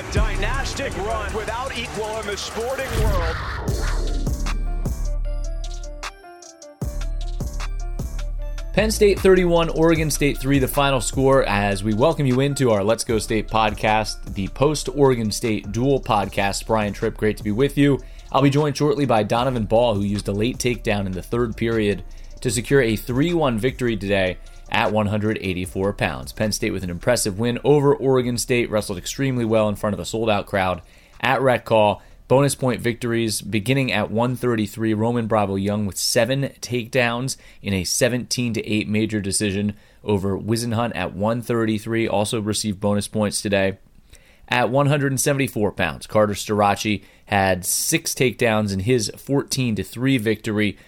A dynastic run without equal in the sporting world. Penn State 31, Oregon State 3, the final score as we welcome you into our Let's Go State podcast, the post Oregon State dual podcast. Brian Tripp, great to be with you. I'll be joined shortly by Donovan Ball, who used a late takedown in the third period to secure a 3 1 victory today at 184 pounds. Penn State with an impressive win over Oregon State, wrestled extremely well in front of a sold out crowd at Rec Hall. Bonus point victories beginning at 133. Roman Bravo Young with seven takedowns in a 17 8 major decision over Wizenhunt at 133. Also received bonus points today. At 174 pounds, Carter Starocci had six takedowns in his 14 3 victory.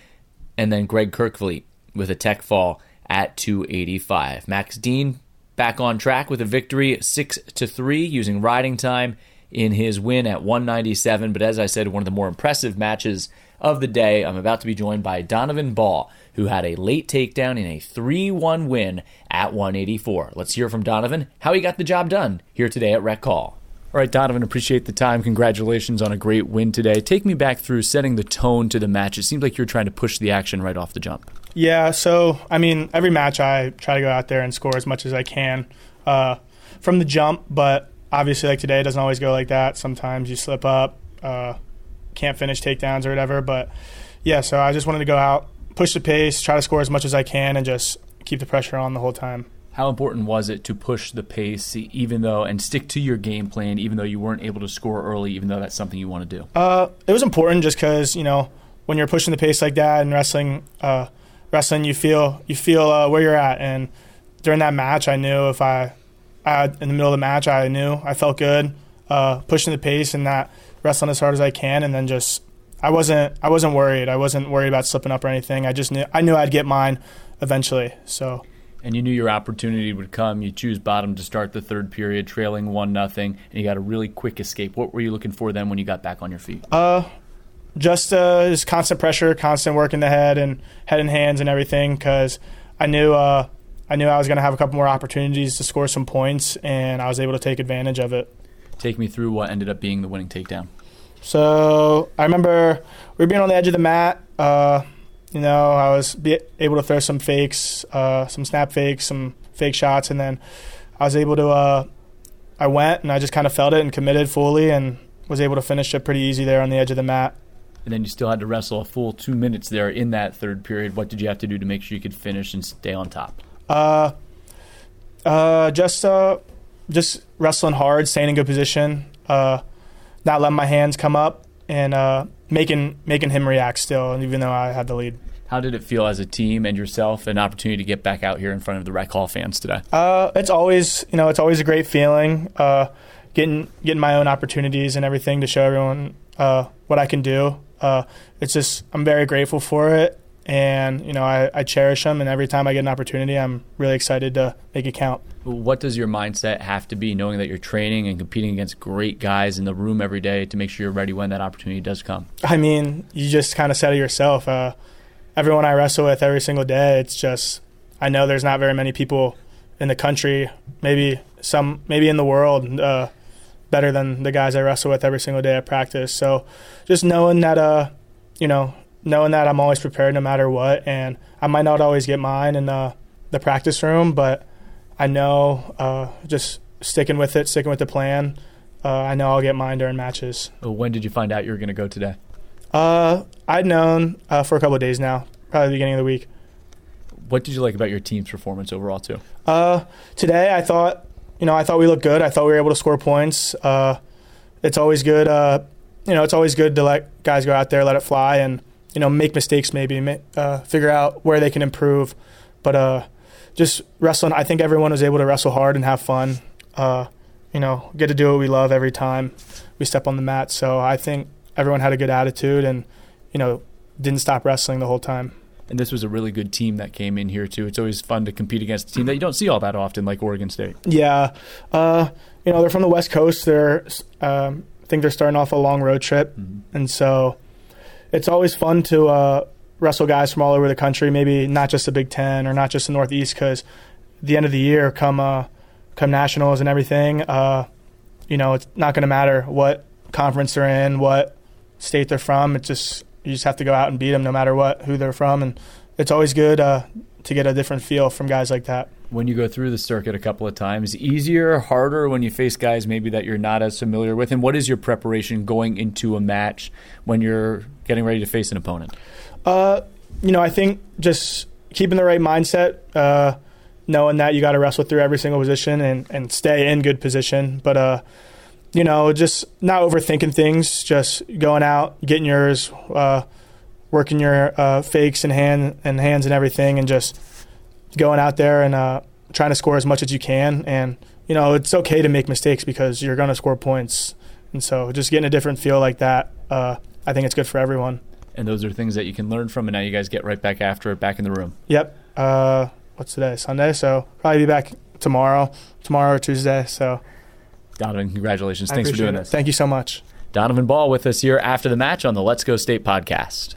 And then Greg Kerkvliet with a tech fall at 285. Max Dean back on track with a victory 6 to 3 using riding time in his win at 197. But as I said, one of the more impressive matches of the day. I'm about to be joined by Donovan Ball, who had a late takedown in a 3 1 win at 184. Let's hear from Donovan how he got the job done here today at Rec Hall. All right, Donovan, appreciate the time. Congratulations on a great win today. Take me back through setting the tone to the match. It seems like you're trying to push the action right off the jump. Yeah, so I mean, every match I try to go out there and score as much as I can uh, from the jump, but obviously, like today, it doesn't always go like that. Sometimes you slip up, uh, can't finish takedowns or whatever. But yeah, so I just wanted to go out, push the pace, try to score as much as I can, and just keep the pressure on the whole time. How important was it to push the pace, even though, and stick to your game plan, even though you weren't able to score early, even though that's something you want to do? Uh, it was important just because you know when you're pushing the pace like that and wrestling, uh, wrestling, you feel you feel uh, where you're at, and during that match, I knew if I I, in the middle of the match, I knew I felt good, uh, pushing the pace and not wrestling as hard as I can, and then just I wasn't I wasn't worried. I wasn't worried about slipping up or anything. I just knew I knew I'd get mine eventually. So. And you knew your opportunity would come. You choose bottom to start the third period, trailing one nothing, and you got a really quick escape. What were you looking for then when you got back on your feet? Uh, just uh, just constant pressure, constant work in the head and head and hands and everything. Because I knew uh, I knew I was going to have a couple more opportunities to score some points, and I was able to take advantage of it. Take me through what ended up being the winning takedown. So I remember we were being on the edge of the mat. Uh, you know, I was able to throw some fakes, uh, some snap fakes, some fake shots, and then I was able to. Uh, I went and I just kind of felt it and committed fully, and was able to finish it pretty easy there on the edge of the mat. And then you still had to wrestle a full two minutes there in that third period. What did you have to do to make sure you could finish and stay on top? Uh, uh, just uh, just wrestling hard, staying in good position, uh, not letting my hands come up, and uh, making making him react still, even though I had the lead. How did it feel as a team and yourself, an opportunity to get back out here in front of the Rec Hall fans today? Uh, it's always you know it's always a great feeling, uh, getting getting my own opportunities and everything to show everyone uh, what I can do. Uh, it's just I'm very grateful for it, and you know I, I, cherish them and every time i get an opportunity i'm really excited to make it count. What does your mindset have to be knowing that you're training and competing against great guys in the room every day to make sure you're ready when that opportunity does come? I mean you just kind of said it yourself uh, everyone i wrestle with every single day it's just i know there's not very many people in the country maybe some maybe in the world uh, better than the guys i wrestle with every single day at practice. So just knowing that uh, you know knowing that I'm always prepared no matter what, and I might not always get mine in the the practice room, but I know uh, just sticking with it, sticking with the plan. Uh, I know I'll get mine during matches. When did you find out you were going to go today? Uh, I'd known uh, for a couple of days now, probably the beginning of the week. What did you like about your team's performance overall, too? Uh, today, I thought, you know, I thought we looked good. I thought we were able to score points. Uh, it's always good, uh, you know, it's always good to let guys go out there, let it fly, and you know, make mistakes maybe, uh, figure out where they can improve. But uh, just wrestling, I think everyone was able to wrestle hard and have fun. Uh, you know, get to do what we love every time we step on the mat. So I think everyone had a good attitude and, you know, didn't stop wrestling the whole time. And this was a really good team that came in here too. It's always fun to compete against a team that you don't see all that often, like Oregon State. Yeah, uh, you know they're from the West Coast. They're um, I think they're starting off a long road trip, mm-hmm. and so it's always fun to uh, wrestle guys from all over the country. Maybe not just the Big Ten or not just the Northeast, because the end of the year, come uh, come nationals and everything, uh, you know, it's not going to matter what conference they're in, what state they're from. It's just you just have to go out and beat them no matter what who they're from, and it's always good uh, to get a different feel from guys like that. When you go through the circuit a couple of times, easier, harder when you face guys maybe that you're not as familiar with, and what is your preparation going into a match when you're getting ready to face an opponent? Uh, you know, I think just keeping the right mindset. Uh, knowing that you got to wrestle through every single position and, and stay in good position. But, uh, you know, just not overthinking things, just going out, getting yours, uh, working your uh, fakes and hand and hands and everything, and just going out there and uh, trying to score as much as you can. And you know, it's okay to make mistakes because you're going to score points. And so, just getting a different feel like that, uh, I think it's good for everyone. And those are things that you can learn from, and now you guys get right back after it, back in the room. Yep. Uh, what's today? Sunday. So probably be back tomorrow, tomorrow or Tuesday. So Donovan, congratulations. I Thanks for doing it. this. Thank you so much. Donovan Ball with us here after the match on the Let's Go State podcast.